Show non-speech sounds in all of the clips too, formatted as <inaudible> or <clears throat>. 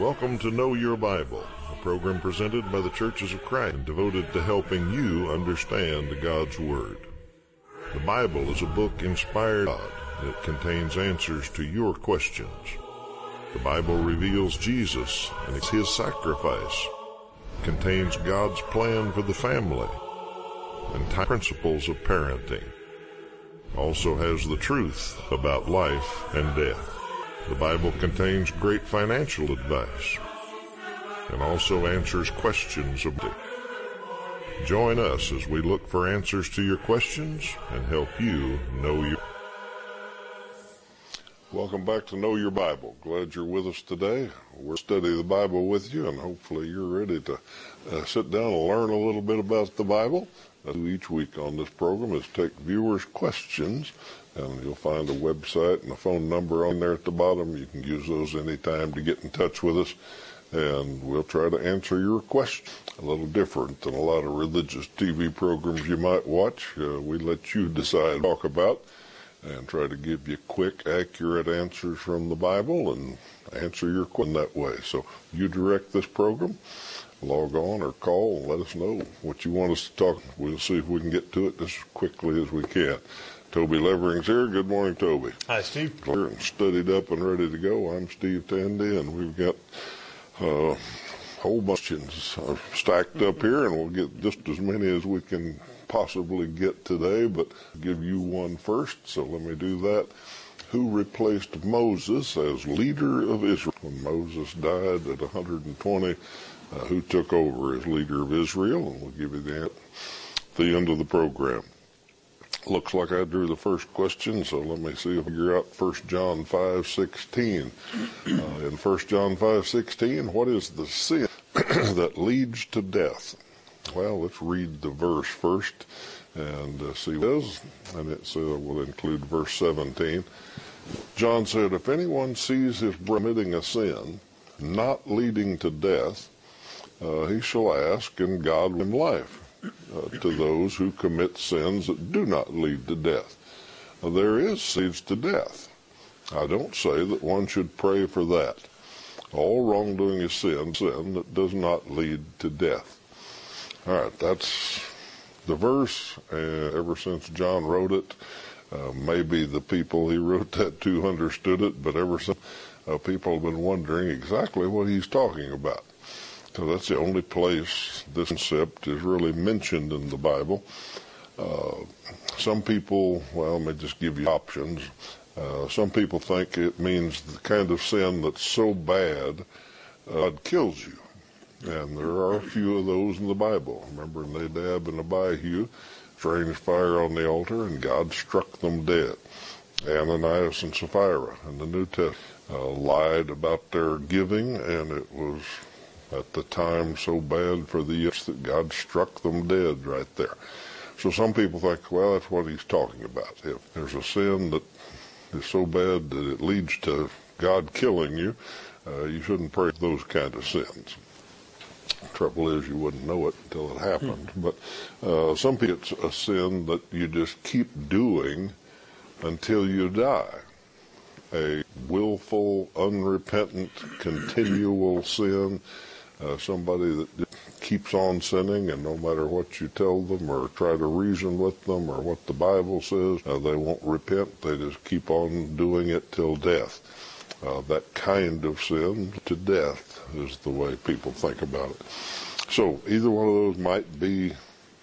Welcome to Know Your Bible, a program presented by the Churches of Christ and devoted to helping you understand God's Word. The Bible is a book inspired by God. It contains answers to your questions. The Bible reveals Jesus and it's His sacrifice. It contains God's plan for the family and principles of parenting. Also has the truth about life and death. The Bible contains great financial advice and also answers questions of it. Join us as we look for answers to your questions and help you know your. Welcome back to Know Your Bible. Glad you're with us today. We'll study the Bible with you, and hopefully you're ready to uh, sit down and learn a little bit about the Bible. Uh, each week on this program is take viewers' questions and you'll find a website and a phone number on there at the bottom. You can use those anytime to get in touch with us, and we'll try to answer your question. A little different than a lot of religious TV programs you might watch. Uh, we let you decide to talk about and try to give you quick, accurate answers from the Bible and answer your question that way. So you direct this program. Log on or call and let us know what you want us to talk. We'll see if we can get to it as quickly as we can. Toby Levering's here. Good morning, Toby. Hi, Steve. Clear and studied up and ready to go. I'm Steve Tandy, and we've got a uh, whole bunch of stacked up here, and we'll get just as many as we can possibly get today, but I'll give you one first, so let me do that. Who replaced Moses as leader of Israel when Moses died at 120? Uh, who took over as leader of Israel? And we'll give you that at the end of the program. Looks like I drew the first question, so let me see if I figure out 1 John 5:16. Uh, in 1 John 5:16, what is the sin <clears throat> that leads to death? Well, let's read the verse first and uh, see what it is. And it says, will include verse 17. John said, If anyone sees his brother committing a sin not leading to death, uh, he shall ask, and God will him life uh, to those who commit sins that do not lead to death. Now, there is leads to death. I don't say that one should pray for that. All wrongdoing is sin, sin that does not lead to death. All right, that's the verse. Uh, ever since John wrote it, uh, maybe the people he wrote that to understood it, but ever since uh, people have been wondering exactly what he's talking about. So that's the only place this concept is really mentioned in the Bible. Uh, some people, well, let me just give you options. Uh, some people think it means the kind of sin that's so bad uh, God kills you. And there are a few of those in the Bible. Remember Nadab and Abihu, strange fire on the altar, and God struck them dead. Ananias and Sapphira in the New Testament uh, lied about their giving, and it was at the time so bad for the Yips that God struck them dead right there. So some people think, well, that's what he's talking about. If there's a sin that is so bad that it leads to God killing you, uh, you shouldn't pray for those kind of sins. Trouble is, you wouldn't know it until it happened. Hmm. But uh, some people, it's a sin that you just keep doing until you die. A willful, unrepentant, continual sin uh, somebody that keeps on sinning, and no matter what you tell them or try to reason with them or what the Bible says, uh, they won't repent. They just keep on doing it till death. Uh, that kind of sin to death is the way people think about it. So either one of those might be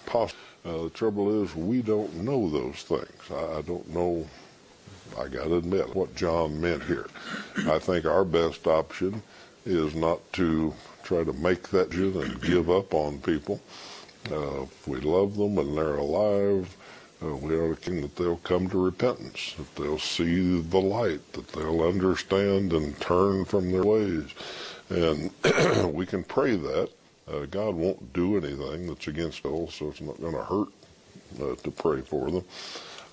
possible. Uh, the trouble is, we don't know those things. I, I don't know. I got to admit what John meant here. I think our best option is not to try to make that decision and give up on people. Uh, if we love them and they're alive, uh, we are looking that they'll come to repentance, that they'll see the light, that they'll understand and turn from their ways. And <clears throat> we can pray that. Uh, God won't do anything that's against us, so it's not going to hurt uh, to pray for them.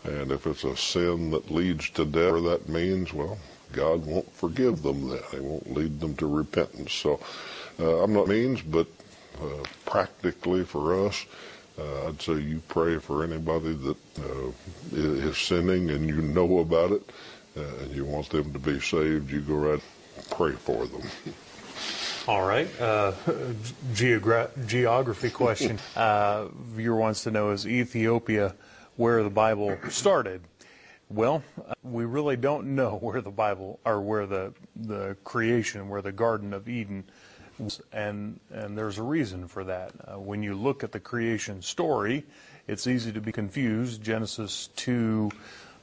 And if it's a sin that leads to death, that means, well, God won't forgive them then. He won't lead them to repentance. So uh, I'm not means, but uh, practically for us, uh, I'd say you pray for anybody that uh, is sinning and you know about it uh, and you want them to be saved. You go right pray for them. All right. Uh, geogra- geography question. <laughs> Uh, viewer wants to know is Ethiopia where the Bible started? Well, we really don't know <laughs> where the Bible or where the the creation, where the Garden of Eden was, and and there's a reason for that. Uh, when you look at the creation story, it's easy to be confused. Genesis two,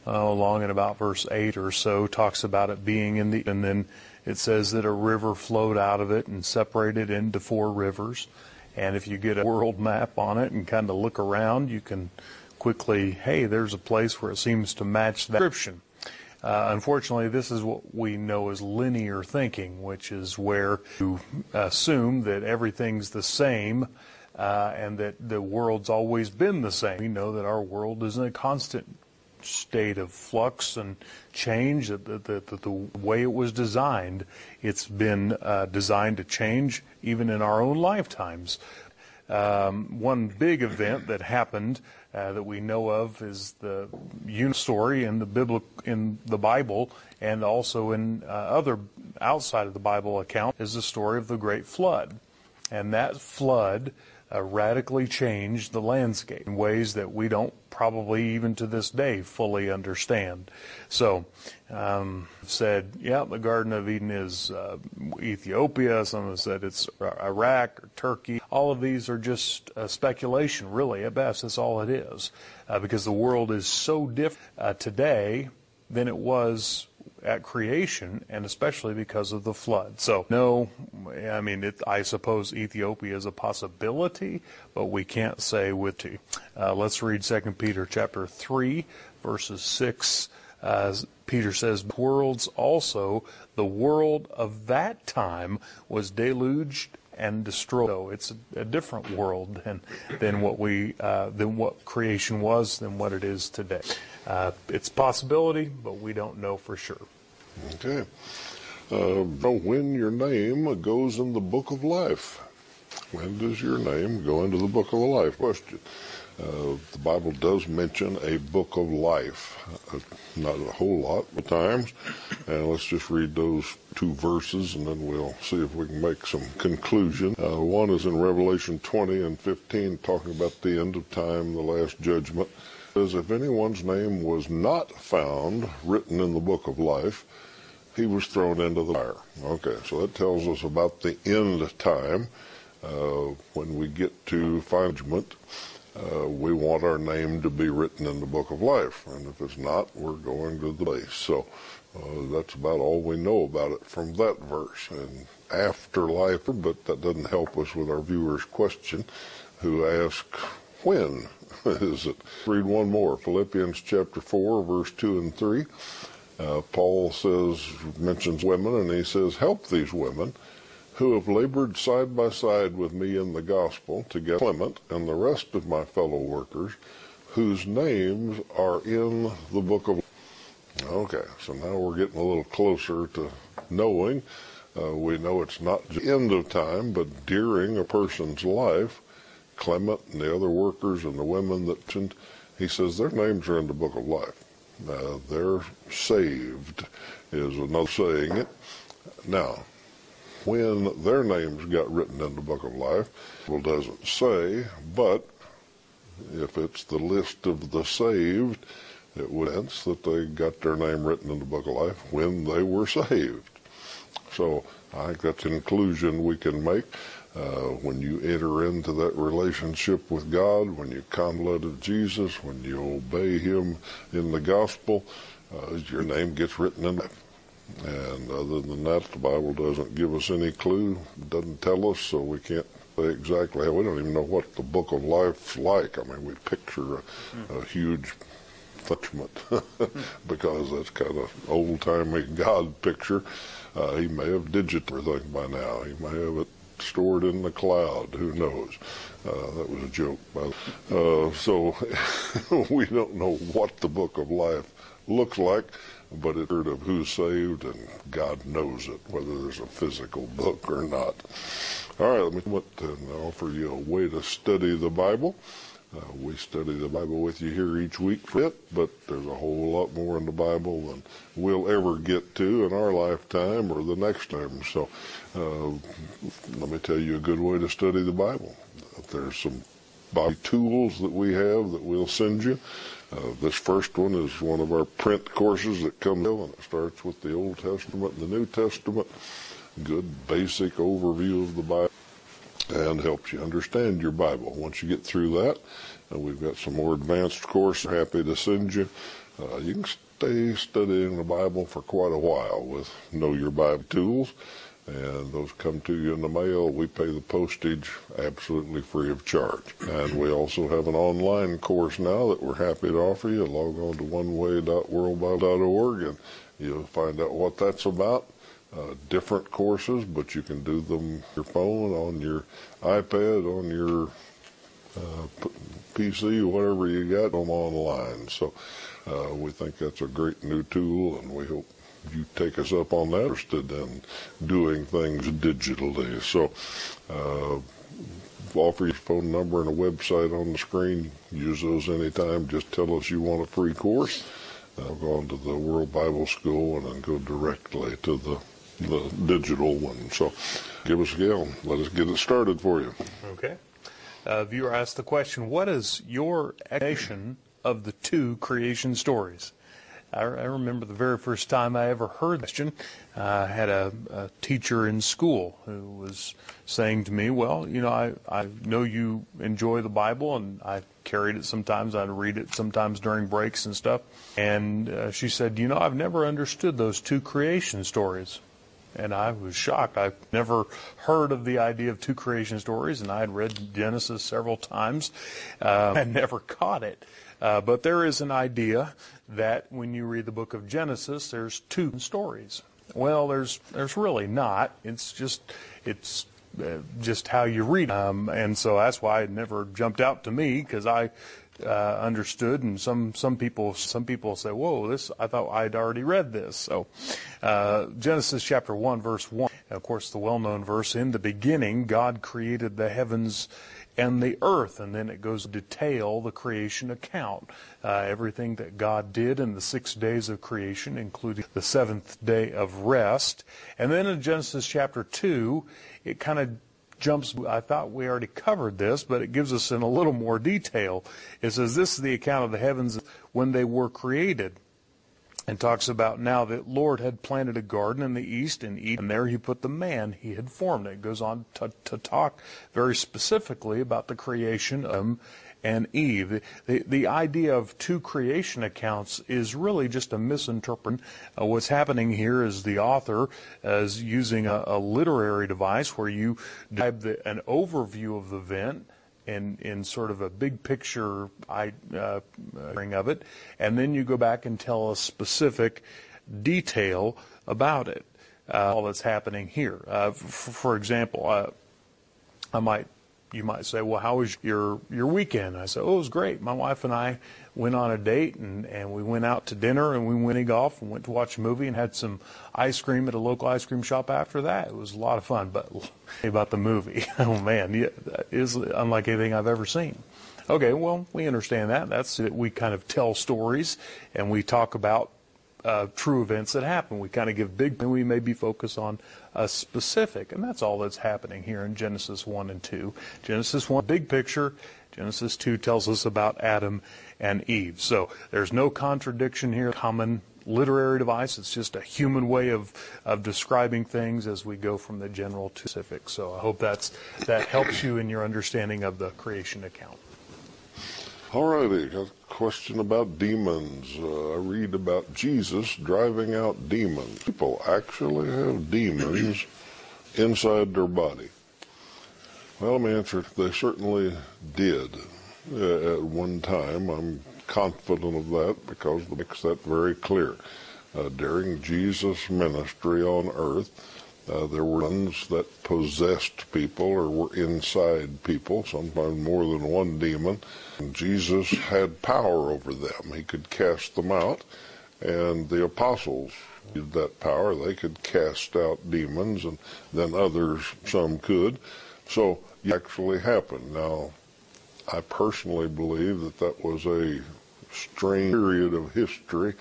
uh, along at about verse eight or so, talks about it being in the, and then it says that a river flowed out of it and separated into four rivers. And if you get a world map on it and kind of look around, you can quickly, hey, there's a place where it seems to match that description. Uh, unfortunately, this is what we know as linear thinking, which is where you assume that everything's the same uh, and that the world's always been the same. We know that our world is in a constant state of flux and change. The, the, the, the way it was designed, it's been uh, designed to change even in our own lifetimes. Um, one big event that happened uh, that we know of is the story in the Bible, in the Bible, and also in uh, other outside of the Bible account is the story of the Great Flood, and that flood uh, radically changed the landscape in ways that we don't probably even to this day fully understand. So, um, said, yeah, the Garden of Eden is uh, Ethiopia. Some have said it's Iraq or Turkey. All of these are just uh, speculation, really, at best. That's all it is. Uh, because the world is so different uh, today than it was at creation, and especially because of the flood. So, no, I mean, it, I suppose Ethiopia is a possibility, but we can't say with to. Uh, let's read 2 Peter chapter 3, verses 6. Uh, Peter says, worlds also, the world of that time was deluged and destroyed. So it's a, a different world than than what we uh, than what creation was than what it is today. Uh, it's possibility, but we don't know for sure. Okay. Uh, when your name goes in the book of life. When does your name go into the book of life? Question. Uh, the Bible does mention a book of life, uh, not a whole lot of times. And let's just read those two verses and then we'll see if we can make some conclusion. Uh, one is in Revelation 20 and 15, talking about the end of time, the last judgment. It says, If anyone's name was not found written in the book of life, he was thrown into the fire. Okay, so that tells us about the end time. Uh, when we get to judgment, uh, we want our name to be written in the book of life. And if it's not, we're going to the place. So uh, that's about all we know about it from that verse. And afterlife, but that doesn't help us with our viewer's question, who asked, when <laughs> is it? Read one more. Philippians chapter 4, verse 2 and 3. Uh, Paul says, mentions women, and he says, help these women who have labored side by side with me in the gospel to get Clement and the rest of my fellow workers whose names are in the book of Okay, so now we're getting a little closer to knowing. Uh, we know it's not the end of time, but during a person's life, Clement and the other workers and the women that he says their names are in the book of life. Uh, they're saved, is another saying it. Now, when their names got written in the book of life, well, doesn't say, but if it's the list of the saved, it would sense that they got their name written in the book of life when they were saved. So I think that's an conclusion we can make. Uh, when you enter into that relationship with God, when you convert to Jesus, when you obey Him in the gospel, uh, your name gets written in that. And other than that, the Bible doesn't give us any clue, doesn't tell us, so we can't say exactly how. We don't even know what the book of life's like. I mean, we picture a, a huge judgment <laughs> because that's kind of old timey God picture. Uh, he may have digited everything by now. He may have it stored in the cloud. Who knows? Uh, that was a joke. Uh, so <laughs> we don't know what the book of life looks like, but it's heard of who's saved and God knows it, whether there's a physical book or not. All right, let me what, and offer you a way to study the Bible. Uh, we study the Bible with you here each week for it, but there's a whole lot more in the Bible than we'll ever get to in our lifetime or the next time. So, uh, let me tell you a good way to study the Bible. There's some Bible tools that we have that we'll send you. Uh, this first one is one of our print courses that comes in, and it starts with the Old Testament and the New Testament. Good basic overview of the Bible and helps you understand your Bible. Once you get through that, uh, we've got some more advanced course happy to send you. Uh, you can stay studying the Bible for quite a while with Know Your Bible tools, and those come to you in the mail. We pay the postage absolutely free of charge. And we also have an online course now that we're happy to offer you. Log on to oneway.worldbible.org and you'll find out what that's about uh, different courses, but you can do them your phone, on your iPad, on your uh, PC, whatever you got them online. So uh, we think that's a great new tool, and we hope you take us up on that. Interested in doing things digitally, so. Uh, offer your phone number and a website on the screen. Use those anytime. Just tell us you want a free course. I'll go on to the World Bible School and then go directly to the the digital one. So give us a yell. Let us get it started for you. Okay. Uh, viewer asked the question, what is your explanation of the two creation stories? I, I, remember the very first time I ever heard the question. Uh, I had a, a, teacher in school who was saying to me, well, you know, I, I know you enjoy the Bible, and I carried it sometimes. I'd read it sometimes during breaks and stuff. And uh, she said, you know, I've never understood those two creation stories. And I was shocked. I've never heard of the idea of two creation stories, and I had read Genesis several times uh, and <laughs> never caught it. Uh, but there is an idea that when you read the book of Genesis, there's two stories. Well, there's there's really not. It's just it's uh, just how you read. Um, and so that's why it never jumped out to me because I uh, understood, and some some people some people say, "Whoa, this I thought I'd already read this." So, uh, Genesis chapter one, verse one, of course, the well-known verse: "In the beginning, God created the heavens." and the earth. And then it goes detail the creation account. Uh, everything that God did in the six days of creation, including the seventh day of rest. And then in Genesis chapter 2, it kind of jumps, I thought we already covered this, but it gives us in a little more detail. It says, This is the account of the heavens when they were created. And talks about now that Lord had planted a garden in the east and Eden, and there he put the man he had formed. It goes on to, to talk very specifically about the creation of and Eve. The, the, idea of two creation accounts is really just a misinterpretation. Uh, what's happening here is the author is using a, a literary device where you describe the, an overview of the event in, in sort of a big picture I, uh, of it, and then you go back and tell a specific detail about it. Uh, all that's happening here. Uh, f- for example, uh, I might you might say, well, how was your, your weekend? I said, oh, it was great. My wife and I went on a date and, and we went out to dinner and we went to golf and went to watch a movie and had some ice cream at a local ice cream shop after that. It was a lot of fun. But <laughs> about the movie, <laughs> oh man, yeah, it is unlike anything I've ever seen. Okay, well, we understand that. That's it. We kind of tell stories and we talk about uh, true events that happen. We kind of give big, and we maybe focus on a specific, and that's all that's happening here in Genesis 1 and 2. Genesis 1, big picture. Genesis 2 tells us about Adam and Eve. So there's no contradiction here. Common literary device. It's just a human way of, of describing things as we go from the general to specific. So I hope that's, that helps you in your understanding of the creation account. All righty, question about demons. Uh, I read about Jesus driving out demons. People actually have demons inside their body. Well, let me answer. They certainly did uh, at one time. I'm confident of that because it makes that very clear. Uh, during Jesus' ministry on earth, uh, there were ones that possessed people or were inside people, sometimes more than one demon. And Jesus had power over them. He could cast them out, and the apostles used that power. They could cast out demons, and then others, some could. So it actually happened. Now, I personally believe that that was a strange period of history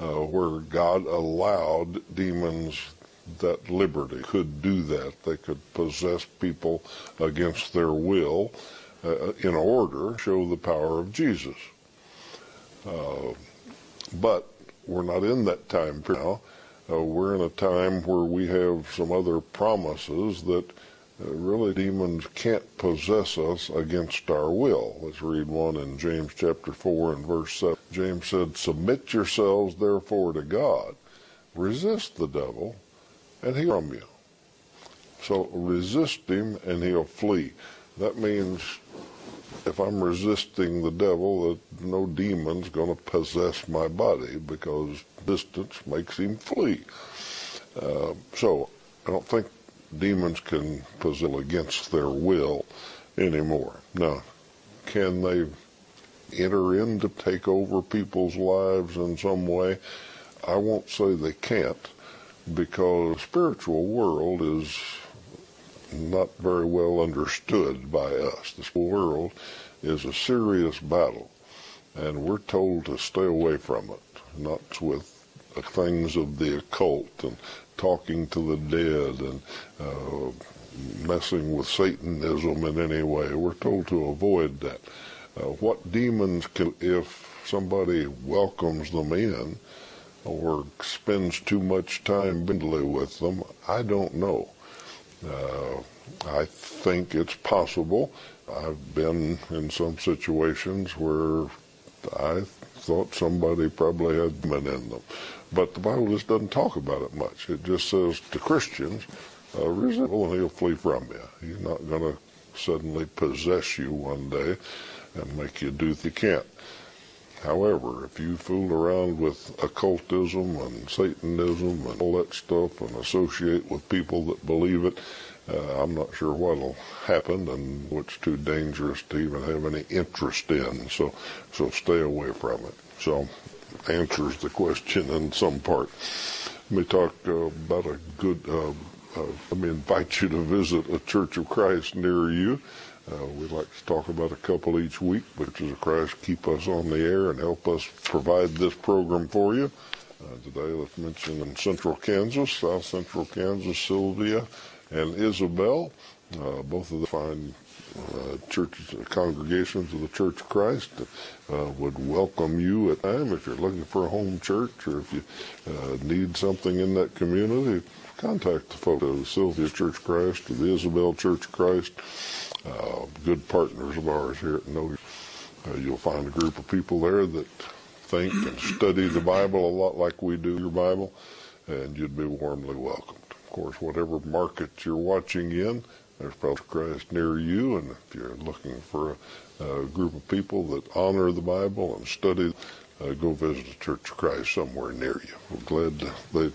uh, where God allowed demons that liberty could do that. They could possess people against their will uh, in order to show the power of Jesus. Uh, but we're not in that time period now. Uh, we're in a time where we have some other promises that uh, really demons can't possess us against our will. Let's read one in James chapter 4 and verse 7. James said, Submit yourselves therefore to God. Resist the devil, and he'll from you. So resist him, and he'll flee. That means if I'm resisting the devil, that no demon's going to possess my body because distance makes him flee. Uh, so I don't think demons can possess against their will anymore. Now, can they enter in to take over people's lives in some way? I won't say they can't because the spiritual world is not very well understood by us. This world is a serious battle, and we're told to stay away from it, not with things of the occult and talking to the dead and uh, messing with Satanism in any way. We're told to avoid that. Uh, what demons can, if somebody welcomes them in or spends too much time bindly with them, I don't know. Uh, I think it's possible. I've been in some situations where I thought somebody probably had demon in them. But the Bible just doesn't talk about it much. It just says to Christians, uh, resist and he'll flee from you. He's not going to suddenly possess you one day and make you do what you can't. However, if you fool around with occultism and Satanism and all that stuff and associate with people that believe it, uh, I'm not sure what'll happen and what's too dangerous to even have any interest in. So, so stay away from it. So, answers the question in some part. Let me talk uh, about a good. Uh, uh, let me invite you to visit a Church of Christ near you. Uh, we like to talk about a couple each week, which is, of Christ keep us on the air and help us provide this program for you. Uh, today, let's mention in Central Kansas, South Central Kansas, Sylvia and Isabel. Uh, both of the fine uh, churches, congregations of the Church of Christ uh, would welcome you at time if you're looking for a home church or if you uh, need something in that community. Contact the folks of Sylvia Church of Christ or the Isabel Church of Christ uh, good partners of ours here at Notice. Uh, you'll find a group of people there that think and study the Bible a lot like we do your Bible, and you'd be warmly welcomed. Of course, whatever market you're watching in, there's probably Christ near you, and if you're looking for a, a group of people that honor the Bible and study, uh, go visit a Church of Christ somewhere near you. We're glad to, they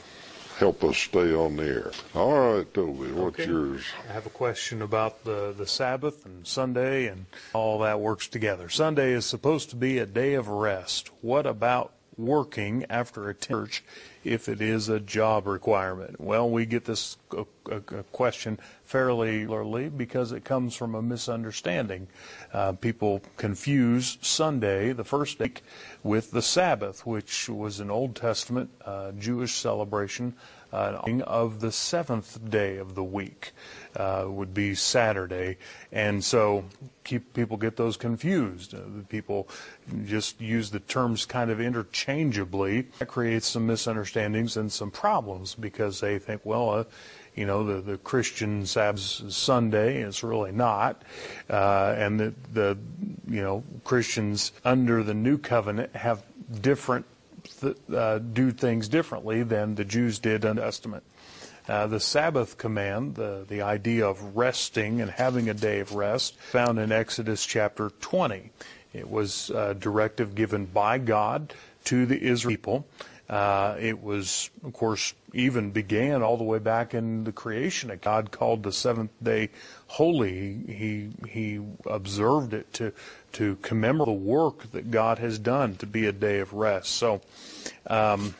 help us stay on the air. All right, Toby, what's Okay. yours? I have a question about the, the Sabbath and Sunday and all that works together. Sunday is supposed to be a day of rest. What about working after a church if it is a job requirement? Well, we get this uh, uh, uh, question fairly regularly because it comes from a misunderstanding. Uh, people confuse Sunday, the first day, with the Sabbath, which was an Old Testament uh, Jewish celebration uh, of the seventh day of the week uh, would be Saturday, and so keep people get those confused. Uh, people just use the terms kind of interchangeably. That creates some misunderstandings and some problems because they think, well. Uh, you know, the, the Christian Sabbath is Sunday, it's really not. Uh, and the, the, you know, Christians under the new covenant have different, th- uh, do things differently than the Jews did in the Testament. Uh, the Sabbath command, the, the idea of resting and having a day of rest, found in Exodus chapter 20. It was a directive given by God to the Israel people Uh, it was, of course, even began all the way back in the creation. God called the seventh day holy. He he observed it to to commemorate the work that God has done to be a day of rest. So, um,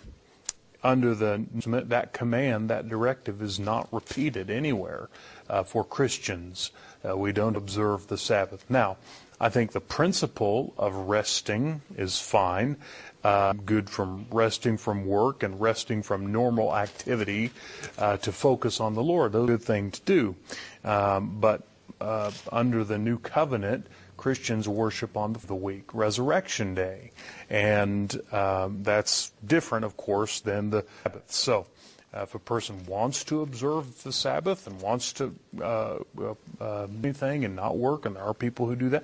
under the that command, that directive is not repeated anywhere uh, for Christians. Uh, we don't observe the Sabbath now. I think the principle of resting is fine uh, good from resting from work and resting from normal activity uh, to focus on the Lord. Those a good thing to do. Um, but uh, under the new covenant, Christians worship on the week, Resurrection Day. And um, that's different, of course, than the Sabbath. So, uh, if a person wants to observe the Sabbath and wants to uh, uh, anything and not work, and there are people who do that,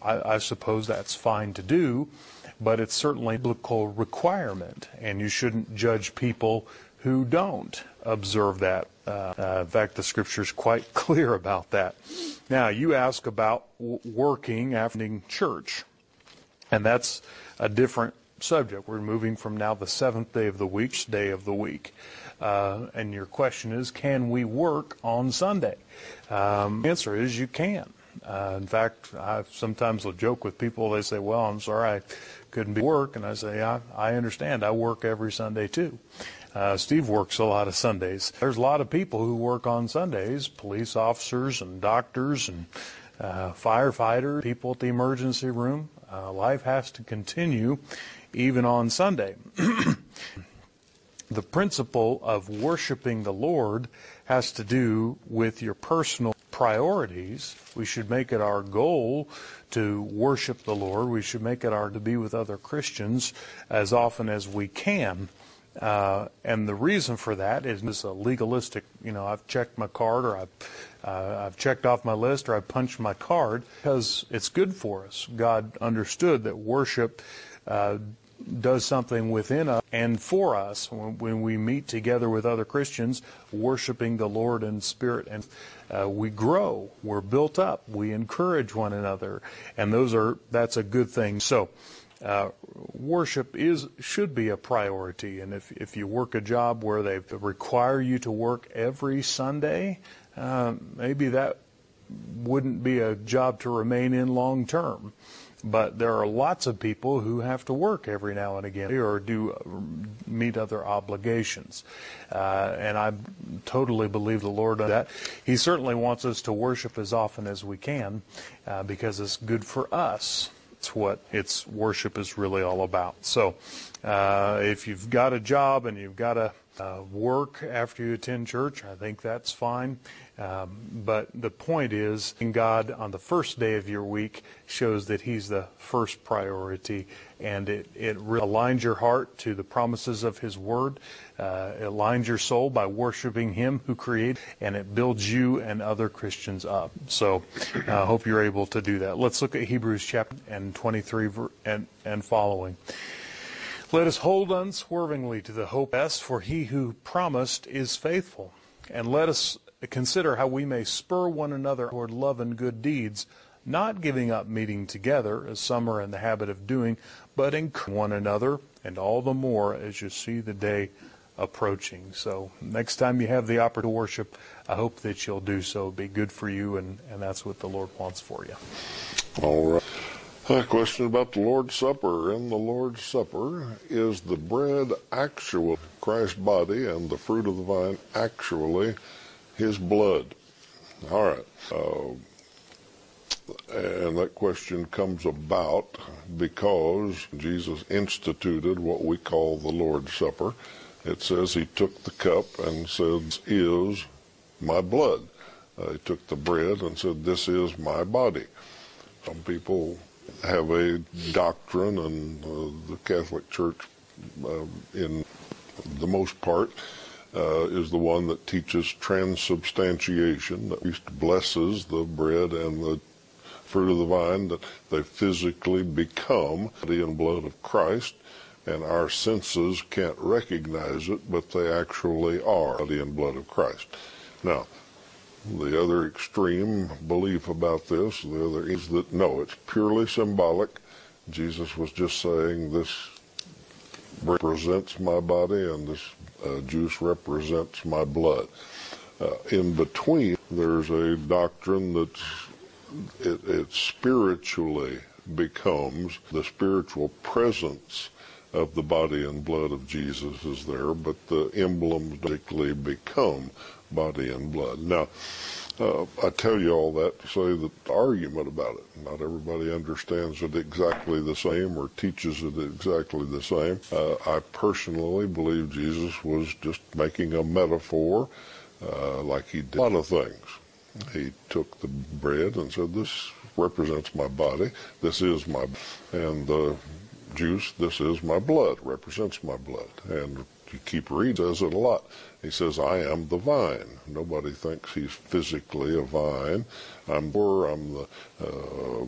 I, I suppose that's fine to do but it's certainly a biblical requirement, and you shouldn't judge people who don't observe that. Uh, uh, in fact, the scripture is quite <laughs> clear about that. Now, you ask about w- working after church, and that's a different subject. We're moving from now the seventh day of the week, day of the week. Uh, and your question is, can we work on Sunday? Um, answer is you can. Uh, in fact, I sometimes will joke with people. They say, "Well, I'm sorry, I couldn't be work," and I say, "I, I understand. I work every Sunday too." Uh, Steve works a lot of Sundays. There's a lot of people who work on Sundays: police officers and doctors and uh, firefighters, people at the emergency room. Uh, life has to continue even on Sunday. <clears throat> the principle of worshiping the Lord has to do with your personal priorities. We should make it our goal to worship the Lord. We should make it our to be with other Christians as often as we can. Uh, and the reason for that is this a legalistic, you know, I've checked my card or I've, uh, I've checked off my list or I've punched my card because it's good for us. God understood that worship uh, does something within us and for us when, when, we meet together with other Christians, worshiping the Lord in spirit, and uh, we grow, we're built up, we encourage one another, and those are that's a good thing. So. Uh, worship is should be a priority, and if if you work a job where they require you to work every Sunday, uh, maybe that wouldn't be a job to remain in long term. But there are lots of people who have to work every now and again or do meet other obligations. Uh, and I totally believe the Lord that. He certainly wants us to worship as often as we can uh, because it's good for us. It's what its worship is really all about. So uh, if you've got a job and you've got to uh, work after you attend church, I think that's fine. Um, but the point is, God on the first day of your week shows that He's the first priority, and it, it aligns your heart to the promises of His Word. Uh, it aligns your soul by worshiping Him who created, and it builds you and other Christians up. So I uh, hope you're able to do that. Let's look at Hebrews chapter and 23 and, and following. Let us hold unswervingly to the hope, best, for He who promised is faithful. And let us consider how we may spur one another toward love and good deeds, not giving up meeting together, as some are in the habit of doing, but encouraging one another, and all the more as you see the day approaching. So next time you have the opportunity to worship, I hope that you'll do so. It'll be good for you, and, and that's what the Lord wants for you. All right. A question about the Lord's Supper. In the Lord's Supper, is the bread actual Christ's body and the fruit of the vine actually his blood. All right. Uh, and that question comes about because Jesus instituted what we call the Lord's Supper. It says he took the cup and said, is my blood. Uh, he took the bread and said, this is my body. Some people have a doctrine, and uh, the Catholic Church, uh, in the most part, uh, is the one that teaches transubstantiation, that Christ blesses the bread and the fruit of the vine, that they physically become the body and blood of Christ, and our senses can't recognize it, but they actually are the body and blood of Christ. Now, the other extreme belief about this, the other is that no, it's purely symbolic. Jesus was just saying this represents my body and this uh, juice represents my blood. Uh, in between, there's a doctrine that it, it spiritually becomes the spiritual presence of the body and blood of Jesus is there, but the emblems basically become body and blood. Now, uh, I tell you all that to say that the argument about it, not everybody understands it exactly the same or teaches it exactly the same. Uh, I personally believe Jesus was just making a metaphor uh, like he did a lot of things. He took the bread and said, This represents my body. This is my, and the juice, this is my blood, represents my blood. And keep reading, says it a lot. He says, I am the vine. Nobody thinks he's physically a vine. I'm poor, I'm the uh,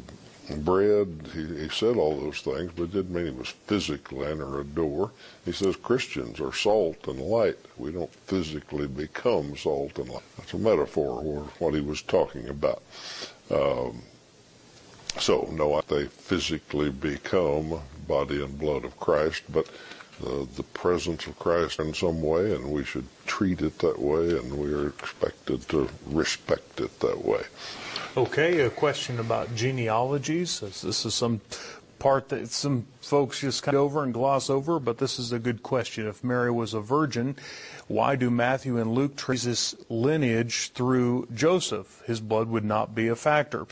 bread. He, he, said all those things, but it didn't mean he was physically enter a door. He says Christians are salt and light. We don't physically become salt and light. That's a metaphor for what he was talking about. Um, so, no, they physically become body and blood of Christ, but uh, the presence of Christ in some way, and we should treat it that way, and we are expected to respect it that way. Okay, a question about genealogies. This is some part that some folks just kind of over and gloss over, but this is a good question. If Mary was a virgin, why do Matthew and Luke trace his lineage through Joseph? His blood would not be a factor.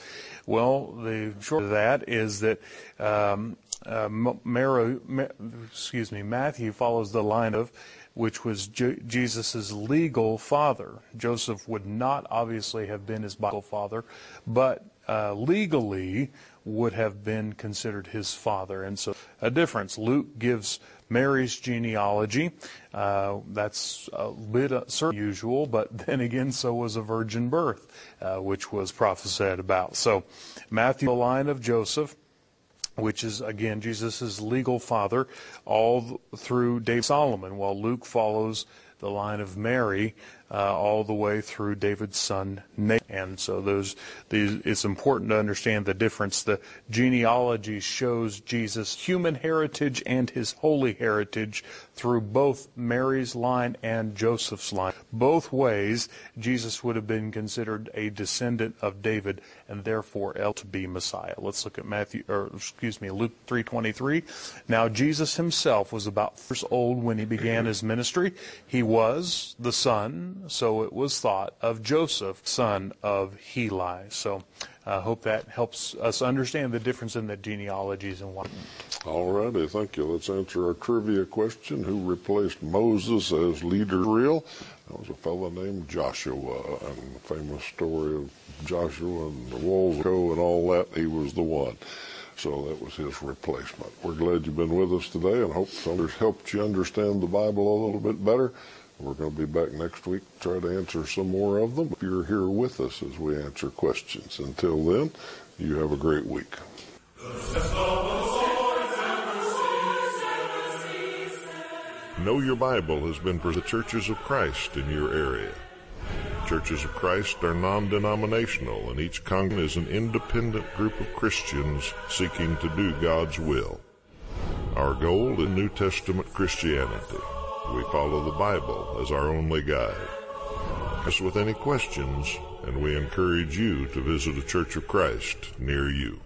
Well, the short of that is that um, uh, Mary, excuse me, Matthew follows the line of which was Je- Jesus' legal father. Joseph would not obviously have been his biological father, but uh, legally would have been considered his father. And so a difference. Luke gives Mary's genealogy. Uh, that's a bit uh, unusual, but <laughs> then again, so was a virgin birth, uh, which was prophesied about. So Matthew, the line of Joseph, which is again Jesus' legal father, all through David Solomon, while Luke follows the line of Mary uh, all the way through David's son Nathan. And so those, these, it's important to understand the difference. The genealogy shows Jesus' human heritage and his holy heritage through both Mary's line and Joseph's line. Both ways, Jesus would have been considered a descendant of David and therefore El to be Messiah. Let's look at Matthew, or excuse me, Luke 3:23. Now Jesus himself was about years old when he began his ministry. He was the son so it was thought of Joseph, son of Heli. So I uh, hope that helps us understand the difference in the genealogies and what. All righty, thank you. Let's answer our trivia question. Who replaced Moses as leader Israel? That was a fellow named Joshua, and the famous story of Joshua and the walls of and all that. He was the one. So that was his replacement. We're glad you've been with us today and hope it's helped you understand the Bible a little bit better. We're going to be back next week to try to answer some more of them. If you're here with us as we answer questions. Until then, you have a great week. Know Your Bible has been for the Churches of Christ in your area. Churches of Christ are non-denominational and each congregation is an independent group of Christians seeking to do God's will. Our goal is New Testament Christianity. We follow the Bible as our only guide. Us with any questions, and we encourage you to visit a Church of Christ near you.